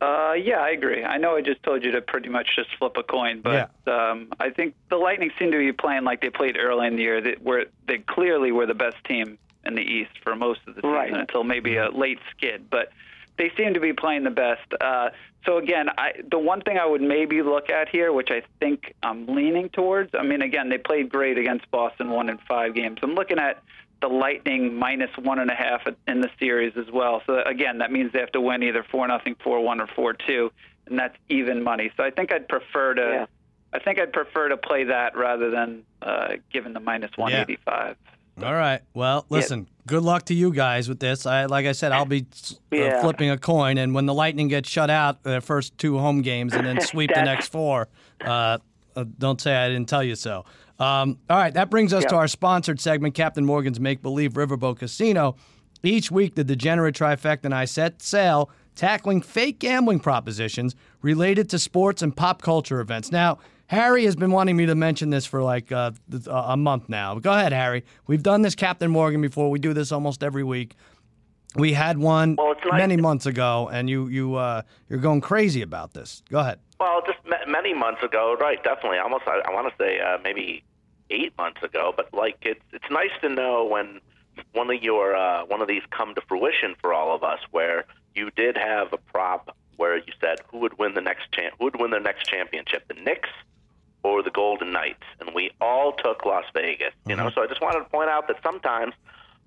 Speaker 5: Uh, yeah, I agree. I know I just told you to pretty much just flip a coin, but yeah. um, I think the Lightning seem to be playing like they played early in the year. They, were, they clearly were the best team in the East for most of the season right. until maybe a late skid. But they seem to be playing the best. Uh, so again, I, the one thing I would maybe look at here, which I think I'm leaning towards. I mean, again, they played great against Boston, won in five games. I'm looking at the Lightning minus one and a half in the series as well. So again, that means they have to win either four nothing, four one, or four two, and that's even money. So I think I'd prefer to. Yeah. I think I'd prefer to play that rather than uh, giving the minus 185. Yeah.
Speaker 1: All right. Well, listen. Good luck to you guys with this. I, like I said, I'll be uh, yeah. flipping a coin, and when the Lightning get shut out their first two home games and then <laughs> sweep the next four, uh, uh, don't say I didn't tell you so. Um, all right, that brings us to our sponsored segment, Captain Morgan's Make Believe Riverboat Casino. Each week, the degenerate trifecta and I set sail tackling fake gambling propositions related to sports and pop culture events. Now, Harry has been wanting me to mention this for like uh, a month now. Go ahead, Harry. We've done this Captain Morgan before. We do this almost every week. We had one well, nice. many months ago, and you you uh, you're going crazy about this. Go ahead.
Speaker 4: Well, just many months ago, right? Definitely. Almost, I, I want to say uh, maybe eight months ago. But like, it's it's nice to know when one of your uh, one of these come to fruition for all of us, where you did have a prop where you said who would win the next champ, who would win the next championship, the Knicks or the Golden Knights, and we all took Las Vegas. You mm-hmm. know, so I just wanted to point out that sometimes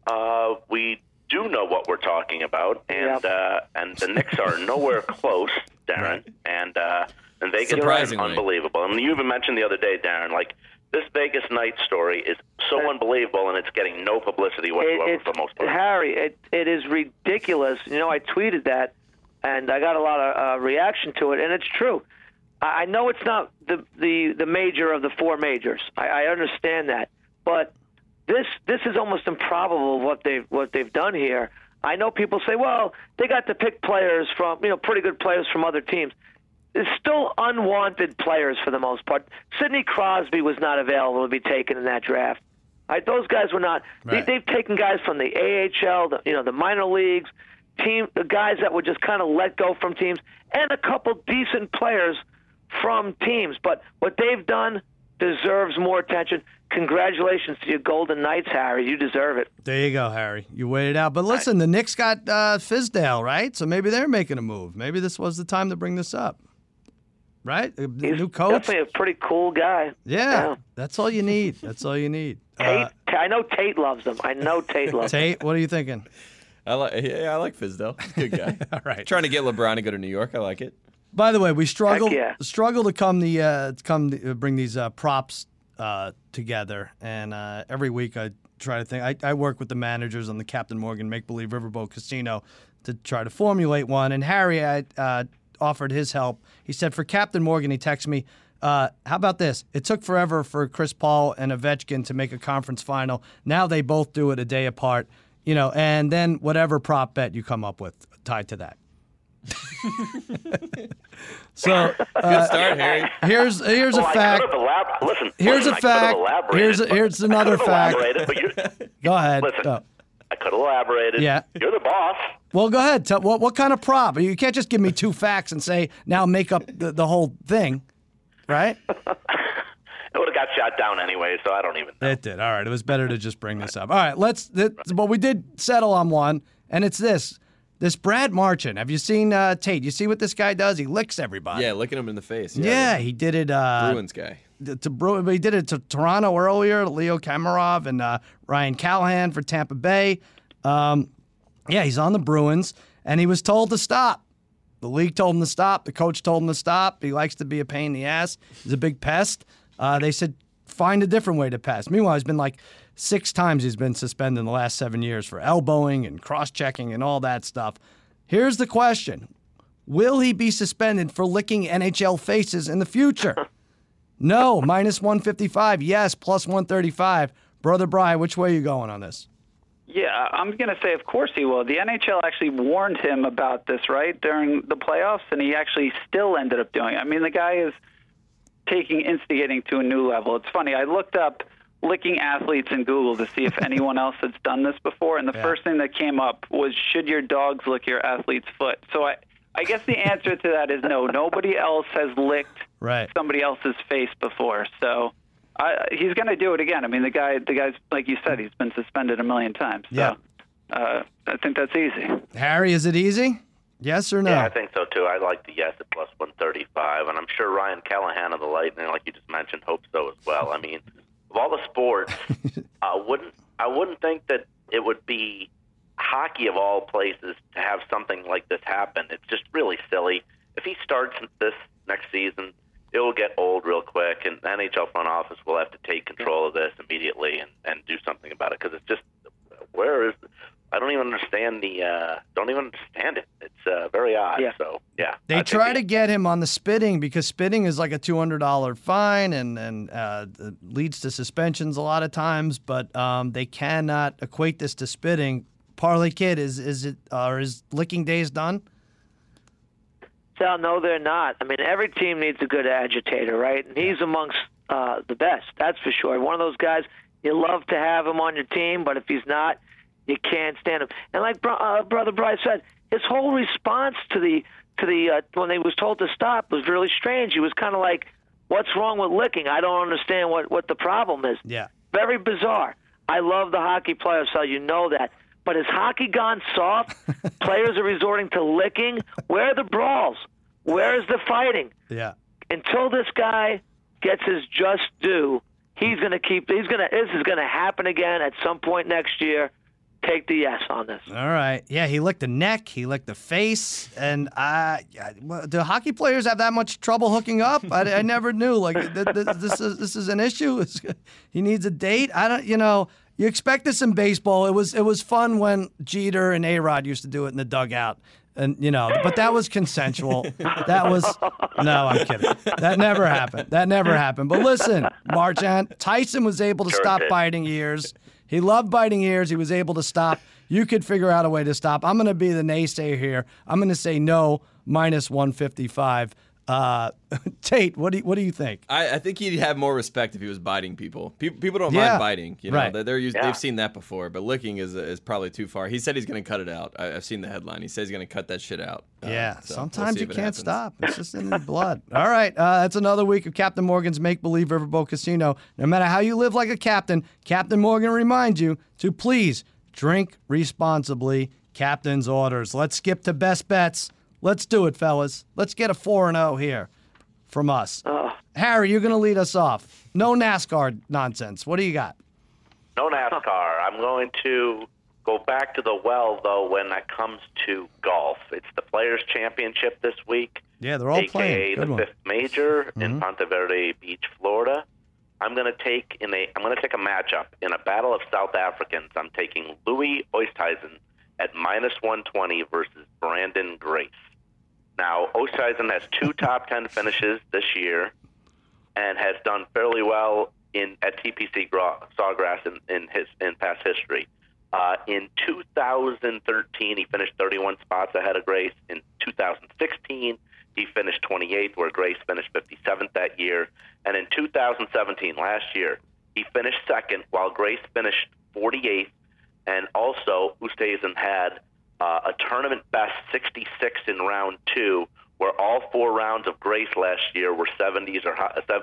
Speaker 4: uh, we do know what we're talking about, and yep. uh, and the Knicks are nowhere <laughs> close, Darren, right. and uh, and Vegas is unbelievable. I And you even mentioned the other day, Darren, like this Vegas night story is so unbelievable, and it's getting no publicity whatsoever
Speaker 3: it,
Speaker 4: for most
Speaker 3: people. Harry, it it is ridiculous. You know, I tweeted that, and I got a lot of uh, reaction to it, and it's true. I know it's not the the the major of the four majors. I, I understand that, but this this is almost improbable what they've what they've done here. I know people say, well, they got to pick players from you know pretty good players from other teams. It's still unwanted players for the most part. Sidney Crosby was not available to be taken in that draft. Right, those guys were not. Right. They, they've taken guys from the AHL, the, you know, the minor leagues, team, the guys that would just kind of let go from teams, and a couple decent players from teams. But what they've done deserves more attention. Congratulations to your Golden Knights, Harry. You deserve it.
Speaker 1: There you go, Harry. You waited out. But listen, the Knicks got uh, Fizdale, right? So maybe they're making a move. Maybe this was the time to bring this up. Right? A
Speaker 3: He's
Speaker 1: new coach.
Speaker 3: Definitely a pretty cool guy.
Speaker 1: Yeah, yeah. That's all you need. That's all you need. <laughs>
Speaker 3: Tate, uh, I know Tate loves him. I know Tate loves them.
Speaker 1: Tate, what are you thinking?
Speaker 2: I like yeah, I like Fizdale. Good guy. <laughs> all right. Trying to get LeBron to go to New York. I like it.
Speaker 1: By the way, we struggle yeah. struggle to come the uh, to come the, uh, bring these uh, props uh, together, and uh, every week I try to think. I, I, work with the managers on the Captain Morgan Make Believe Riverboat Casino to try to formulate one. And Harry I, uh, offered his help. He said for Captain Morgan, he texted me. how about this? It took forever for Chris Paul and Ovechkin to make a conference final. Now they both do it a day apart, you know, and then whatever prop bet you come up with tied to that. <laughs> so uh,
Speaker 2: good start, Harry.
Speaker 1: Here's here's a fact.
Speaker 4: Elab- listen,
Speaker 1: here's
Speaker 4: listen,
Speaker 1: a fact. Here's a, here's another fact. <laughs> go ahead.
Speaker 4: Listen, oh. I could have elaborated.
Speaker 1: Yeah,
Speaker 4: you're the boss.
Speaker 1: Well, go ahead. Tell, what what kind of prop? You can't just give me two facts and say now make up the, the whole thing, right? <laughs>
Speaker 4: it would have got shot down anyway, so I don't even know.
Speaker 1: It did. All right. It was better to just bring this up. All right. Let's. But we did settle on one, and it's this. This Brad Marchand, have you seen uh, Tate? You see what this guy does? He licks everybody.
Speaker 2: Yeah, licking him in the face.
Speaker 1: Yeah, yeah he did it. Uh,
Speaker 2: Bruins guy.
Speaker 1: To Bru- he did it to Toronto earlier. Leo Komarov and uh, Ryan Callahan for Tampa Bay. Um, yeah, he's on the Bruins, and he was told to stop. The league told him to stop. The coach told him to stop. He likes to be a pain in the ass. He's a big pest. Uh, they said, find a different way to pass. Meanwhile, he's been like six times he's been suspended in the last seven years for elbowing and cross checking and all that stuff. Here's the question Will he be suspended for licking NHL faces in the future? <laughs> no, minus 155. Yes, plus 135. Brother Bry, which way are you going on this?
Speaker 5: Yeah, I'm going to say, of course he will. The NHL actually warned him about this, right, during the playoffs, and he actually still ended up doing it. I mean, the guy is taking instigating to a new level. It's funny. I looked up licking athletes in Google to see if <laughs> anyone else has done this before, and the yeah. first thing that came up was should your dogs lick your athlete's foot? So I, I guess the answer to that is no. <laughs> Nobody else has licked
Speaker 1: right.
Speaker 5: somebody else's face before, so. I, he's going to do it again. I mean, the guy, the guy's like you said, he's been suspended a million times. So,
Speaker 1: yeah.
Speaker 5: Uh, I think that's easy.
Speaker 1: Harry, is it easy? Yes or no?
Speaker 4: Yeah, I think so too. I like the yes at plus 135, and I'm sure Ryan Callahan of the Lightning, like you just mentioned, hopes so as well. I mean, of all the sports, <laughs> I wouldn't I wouldn't think that it would be hockey of all places to have something like this happen. It's just really silly. If he starts this next season, it will get old real quick, and the NHL front office will have to take control of this immediately and and do something about it because it's just where is I don't even understand the uh, don't even understand it. It's uh, very odd.
Speaker 5: Yeah.
Speaker 4: So yeah,
Speaker 1: they I try to get him on the spitting because spitting is like a two hundred dollar fine and and uh, leads to suspensions a lot of times. But um, they cannot equate this to spitting. Parlay kid, is is it or is licking days done?
Speaker 3: Sal, no, they're not. I mean, every team needs a good agitator, right? And he's amongst uh, the best, that's for sure. One of those guys you love to have him on your team, but if he's not, you can't stand him. And like uh, Brother Bryce said, his whole response to the to the uh, when they was told to stop was really strange. He was kind of like, "What's wrong with licking? I don't understand what what the problem is."
Speaker 1: Yeah,
Speaker 3: very bizarre. I love the hockey players, so you know that. But has hockey gone soft? <laughs> players are resorting to licking. Where are the brawls? Where is the fighting?
Speaker 1: Yeah.
Speaker 3: Until this guy gets his just due, he's going to keep. He's going to. This is going to happen again at some point next year take the yes on this.
Speaker 1: All right. Yeah, he licked the neck, he licked the face, and I. do hockey players have that much trouble hooking up? I, I never knew. Like this is this is an issue. he needs a date. I don't. You know. You expect this in baseball. It was it was fun when Jeter and A Rod used to do it in the dugout and you know, but that was consensual. that was no, I'm kidding. That never happened. That never happened. But listen, Marchand, Tyson was able to sure stop did. biting ears. He loved biting ears. He was able to stop. You could figure out a way to stop. I'm going to be the naysayer here. I'm going to say no, minus 155. Uh, <laughs> Tate, what do you, what do you think?
Speaker 2: I, I, think he'd have more respect if he was biting people. People, people don't yeah. mind biting. You know, right. they're, they're used, yeah. they've seen that before. But licking is is probably too far. He said he's going to cut it out. I, have seen the headline. He says he's going to cut that shit out.
Speaker 1: Uh, yeah. So sometimes we'll you can't happens. stop. It's just in the blood. <laughs> All right. Uh, that's another week of Captain Morgan's Make Believe Riverboat Casino. No matter how you live like a captain, Captain Morgan reminds you to please drink responsibly. Captain's orders. Let's skip to best bets. Let's do it, fellas. Let's get a 4 and 0 here from us. Uh, Harry, you're going to lead us off. No NASCAR nonsense. What do you got?
Speaker 4: No NASCAR. I'm going to go back to the well, though, when it comes to golf. It's the Players' Championship this week.
Speaker 1: Yeah, they're all
Speaker 4: AKA
Speaker 1: playing.
Speaker 4: Good the
Speaker 1: one.
Speaker 4: fifth major mm-hmm. in Ponte Vedra Beach, Florida. I'm going to take in a I'm going to take a matchup in a battle of South Africans. I'm taking Louis Oosthuizen at minus 120 versus Branden Grace. Now, Oosthuizen has two top 10 finishes this year and has done fairly well in at TPC Sawgrass in, in his in past history. Uh, in 2013, he finished 31 spots ahead of Grace. In 2016, he finished 28th, where Grace finished 57th that year. And in 2017, last year, he finished second, while Grace finished 48th. And also, Oosthuizen had uh, a tournament best 66 in round two, where all four rounds of Grace last year were 70s or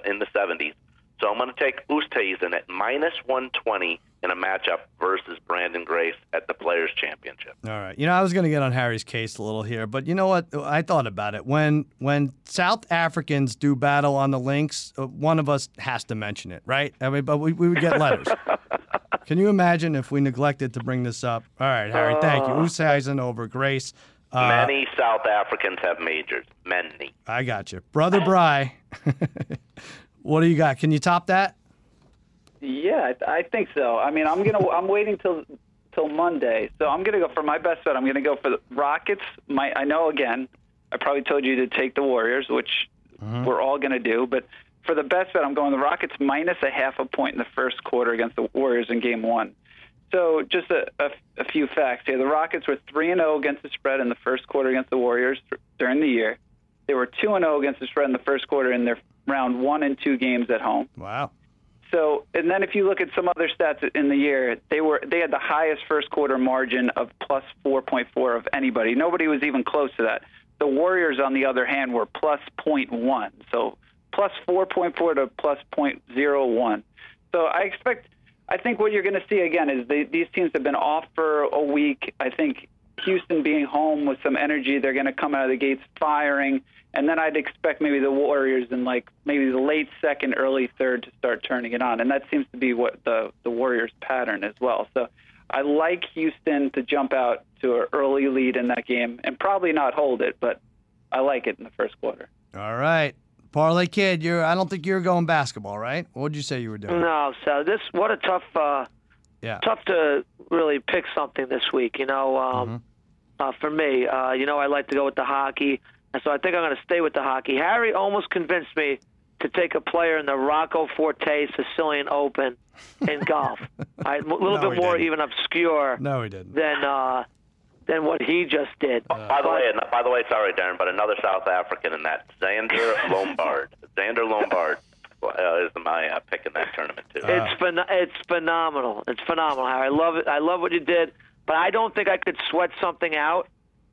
Speaker 4: in the 70s. So I'm going to take Oosthuizen at minus 120 in a matchup versus Branden Grace at the Players Championship.
Speaker 1: All right. You know, I was going to get on Harry's case a little here, but you know what? I thought about it. When when South Africans do battle on the links, uh, one of us has to mention it, right? I mean, but we, we would get letters. <laughs> Can you imagine if we neglected to bring this up? All right, Harry, thank you. Oosthuizen over Grace.
Speaker 4: Uh, many South Africans have majors. Many.
Speaker 1: I got you. Brother Bry, <laughs> what do you got? Can you top that?
Speaker 5: Yeah, I think so. I mean, I'm gonna I'm waiting till till Monday, so I'm gonna go for my best bet. I'm gonna go for the Rockets. My I know again, I probably told you to take the Warriors, which mm-hmm. we're all gonna do, but for the best bet, I'm going the Rockets minus a half a point in the first quarter against the Warriors in Game One. So just a, a, a few facts here: the Rockets were three and zero oh against the spread in the first quarter against the Warriors during the year. They were two and zero oh against the spread in the first quarter in their round one and two games at home.
Speaker 1: Wow.
Speaker 5: So, and then if you look at some other stats in the year, they were they had the highest first quarter margin of plus 4.4 of anybody. Nobody was even close to that. The Warriors, on the other hand, were plus 0.1. So plus 4.4 to plus 0.01. So I expect, I think what you're going to see again is they, these teams have been off for a week. I think Houston being home with some energy, they're going to come out of the gates firing. And then I'd expect maybe the Warriors in like maybe the late second, early third to start turning it on. And that seems to be what the, the Warriors pattern as well. So I like Houston to jump out to an early lead in that game and probably not hold it, but I like it in the first quarter.
Speaker 1: All right. Parlay kid, you're I don't think you're going basketball, right? What would you say you were doing?
Speaker 3: No, so this what a tough uh yeah. tough to really pick something this week, you know. Um mm-hmm. uh for me, uh you know I like to go with the hockey. And so I think I'm going to stay with the hockey. Harry almost convinced me to take a player in the Rocco Forte Sicilian Open in golf. <laughs> I, a little no, bit more
Speaker 1: didn't.
Speaker 3: even obscure.
Speaker 1: No, he didn't.
Speaker 3: Than uh, than what he just did.
Speaker 4: Uh, by the but, way, by the way, sorry, Darren, but another South African in that, Zander <laughs> Lombard. Zander Lombard uh, is my uh, pick in that tournament too.
Speaker 3: It's phen- it's phenomenal. It's phenomenal. Harry. I love it. I love what you did, but I don't think I could sweat something out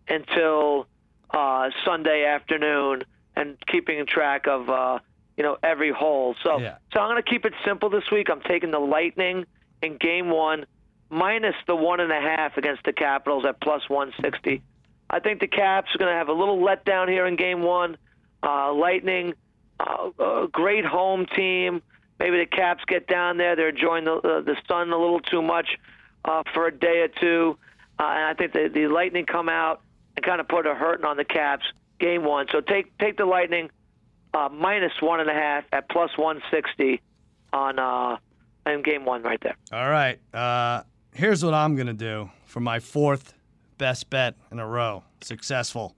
Speaker 3: until uh, Sunday afternoon and keeping track of uh, you know every hole. So yeah. so I'm going to keep it simple this week. I'm taking the Lightning in Game One minus the one and a half against the Capitals at plus 160. I think the Caps are going to have a little letdown here in Game One. Uh, Lightning, uh, a great home team. Maybe the Caps get down there. They're enjoying the uh, the sun a little too much uh, for a day or two, uh, and I think the, the Lightning come out and kind of put a hurting on the Caps. Game one. So take take the Lightning uh, minus one and a half at plus 160 on uh, in game one right there.
Speaker 1: All right. Uh, here's what I'm going to do for my fourth best bet in a row. Successful.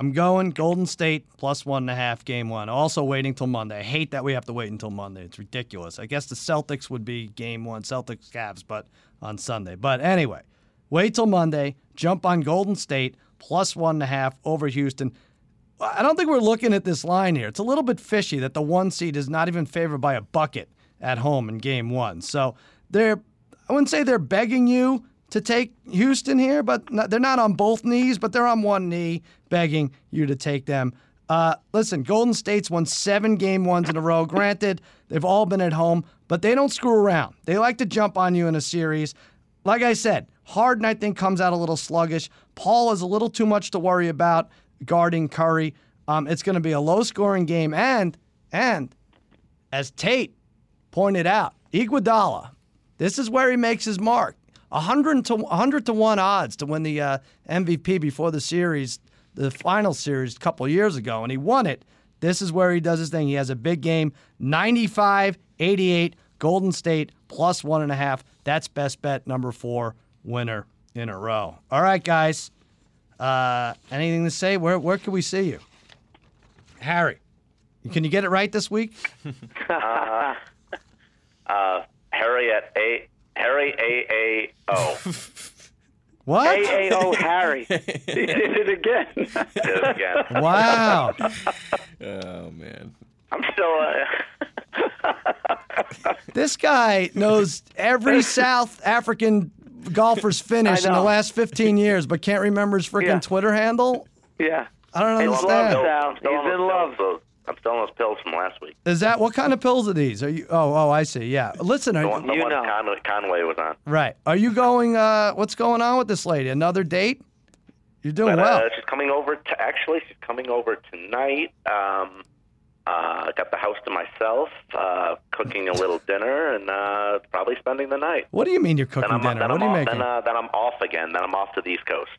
Speaker 1: I'm going Golden State plus one and a half game one. Also waiting till Monday. I hate that we have to wait until Monday. It's ridiculous. I guess the Celtics would be game one, Celtics Cavs, but on Sunday. But anyway, wait till Monday. Jump on Golden State plus one and a half over Houston. I don't think we're looking at this line here. It's a little bit fishy that the one seed is not even favored by a bucket at home in game one. So they're I wouldn't say they're begging you to take Houston here, but they're not on both knees, but they're on one knee begging you to take them. Uh, listen, Golden State's won seven game ones in a row. Granted, they've all been at home, but they don't screw around. They like to jump on you in a series. Like I said, Harden, I think, comes out a little sluggish. Paul is a little too much to worry about guarding Curry. Um, it's going to be a low scoring game. And, and as Tate pointed out, Iguodala, this is where he makes his mark. 100 to 100 to 1 odds to win the uh, MVP before the series, the final series a couple years ago, and he won it. This is where he does his thing. He has a big game 95 88, Golden State plus one and a half. That's best bet number four winner in a row. All right, guys. Uh, anything to say? Where, where can we see you? Harry, can you get it right this week? <laughs>
Speaker 4: uh, uh, Harry at A Harry A A O. <laughs>
Speaker 1: What?
Speaker 3: A A O Harry. <laughs> he
Speaker 5: did it again. did
Speaker 4: it again. <laughs>
Speaker 1: Wow.
Speaker 2: oh man.
Speaker 4: I'm still.
Speaker 1: Uh... this guy knows every South African golfer's finish in the last 15 years, but can't remember his freaking yeah. Twitter handle.
Speaker 3: Yeah.
Speaker 1: I don't understand.
Speaker 3: He's in love.
Speaker 4: I'm still on those pills from last week.
Speaker 1: Is that what kind of pills are these? Are you? Oh, oh, I see. Yeah. Listen,
Speaker 4: are
Speaker 1: the
Speaker 4: one, the you one know. Conway, Conway was on.
Speaker 1: Right. Are you going? Uh, what's going on with this lady? Another date? You're doing
Speaker 4: but,
Speaker 1: well.
Speaker 4: Uh, she's coming over. To, actually, she's coming over tonight. Um, uh, got the house to myself, uh, cooking a little dinner, and uh, probably spending the night.
Speaker 1: What do you mean you're cooking dinner?
Speaker 4: What
Speaker 1: I'm are you
Speaker 4: off,
Speaker 1: making?
Speaker 4: Then, uh, then I'm off again. Then I'm off to the East Coast.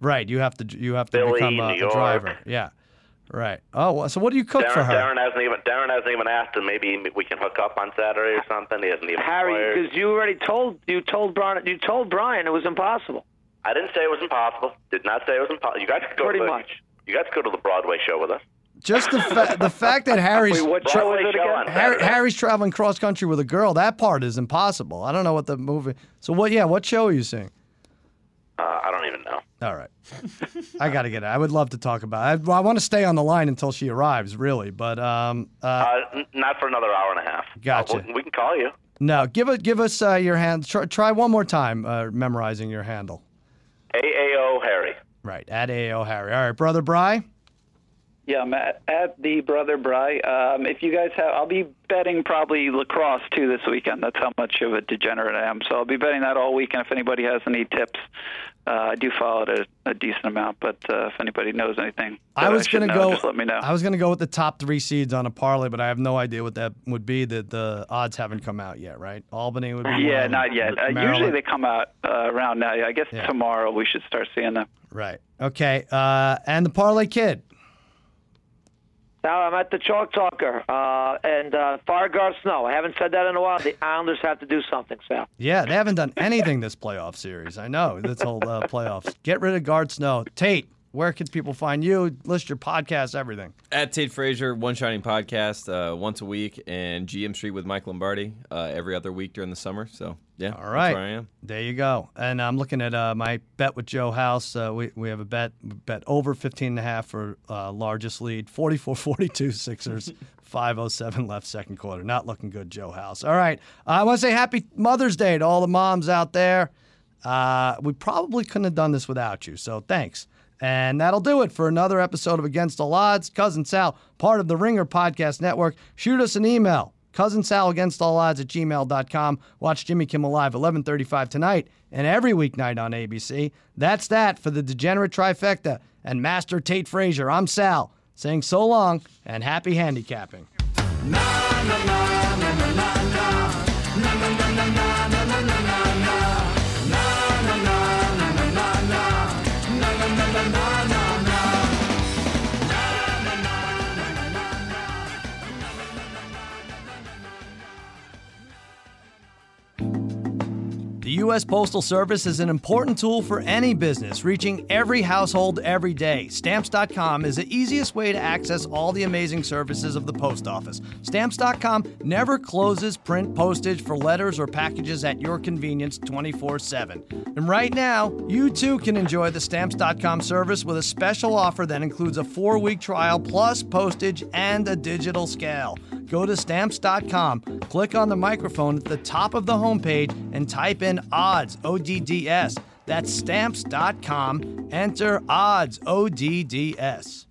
Speaker 1: Right. You have to. You have to
Speaker 4: Philly,
Speaker 1: become a, a driver. Yeah. Right. Oh, well, so what do you cook
Speaker 4: Darren,
Speaker 1: for her?
Speaker 4: Darren hasn't even Darren hasn't even asked him. Maybe we can hook up on Saturday or something. He hasn't even
Speaker 3: Harry,
Speaker 4: inquired.
Speaker 3: because you already told you told Brian you told Brian it was impossible.
Speaker 4: I didn't say it was impossible. Did not say it was impossible. You guys could go
Speaker 3: Pretty
Speaker 4: to the,
Speaker 3: much.
Speaker 4: You guys could go to the Broadway show with us.
Speaker 1: Just the fa- the fact that <laughs> Harry's
Speaker 5: Wait, what show is it again?
Speaker 1: Harry, Harry's traveling cross country with a girl. That part is impossible. I don't know what the movie. So what? Yeah, what show are you seeing?
Speaker 4: Uh, I don't even know.
Speaker 1: All right, I got to get it. I would love to talk about. it. I, I want to stay on the line until she arrives, really. But um, uh,
Speaker 4: Uh, n- not for another hour and a half.
Speaker 1: Gotcha.
Speaker 4: Uh, we, we can call you.
Speaker 1: no, give it. Give us uh, your hand. Try, try one more time uh, memorizing your handle.
Speaker 4: AAO Harry.
Speaker 1: Right at AO Harry. All right, brother Bry.
Speaker 5: Yeah, I'm at, at the brother Bry. Um, if you guys have, I'll be betting probably lacrosse too this weekend. That's how much of a degenerate I am. So I'll be betting that all weekend. If anybody has any tips, uh, I do follow it a, a decent amount. But uh, if anybody knows anything,
Speaker 1: I was gonna
Speaker 5: know,
Speaker 1: go.
Speaker 5: Just let me know.
Speaker 1: I was gonna go with the top three seeds on a parlay, but I have no idea what that would be. That the odds haven't come out yet, right? Albany would be.
Speaker 5: yeah,
Speaker 1: one,
Speaker 5: not yet. Uh, usually they come out uh, around now. I guess
Speaker 1: Yeah.
Speaker 5: tomorrow we should start seeing them.
Speaker 1: Right. Okay. Uh, and the parlay kid.
Speaker 3: Now I'm at the Chalk Talker uh, and uh, fire Garth Snow. I haven't said that in a while. The Islanders have to do something, Sal.
Speaker 1: Yeah, they haven't done anything this playoff series. I know this whole uh, playoffs. Get rid of Garth snow. Tate, where can people find you? List your podcast, everything.
Speaker 2: At Tate Frazier, One Shining Podcast, uh, once a week, and GM Street with Mike Lombardi uh, every other week during the summer. So, yeah,
Speaker 1: All right.
Speaker 2: that's where I am.
Speaker 1: There you go. And I'm looking at uh, my bet with Joe House. Uh, we, we have a bet bet over 15 and a half for uh, largest lead. 44-42 <laughs> Sixers. <laughs> 507 left second quarter. Not looking good, Joe House. All right. I want to say happy Mother's Day to all the moms out there. Uh, we probably couldn't have done this without you. So thanks. And that'll do it for another episode of Against All Odds. Cousin Sal, part of the Ringer Podcast Network. Shoot us an email. Cousin Sal against all odds at gmail.com. Watch Jimmy Kimmel Live 1135 tonight and every weeknight on ABC. That's that for the Degenerate Trifecta and Master Tate Frazier. I'm Sal saying so long and happy handicapping. The U.S. Postal Service is an important tool for any business, reaching every household every day. Stamps.com is the easiest way to access all the amazing services of the post office. Stamps.com never closes print postage for letters or packages at your convenience 24 7. And right now, you too can enjoy the Stamps.com service with a special offer that includes a four week trial plus postage and a digital scale. Go to stamps.com, click on the microphone at the top of the homepage, and type in odds, O D D S. That's stamps.com. Enter odds, O D D S.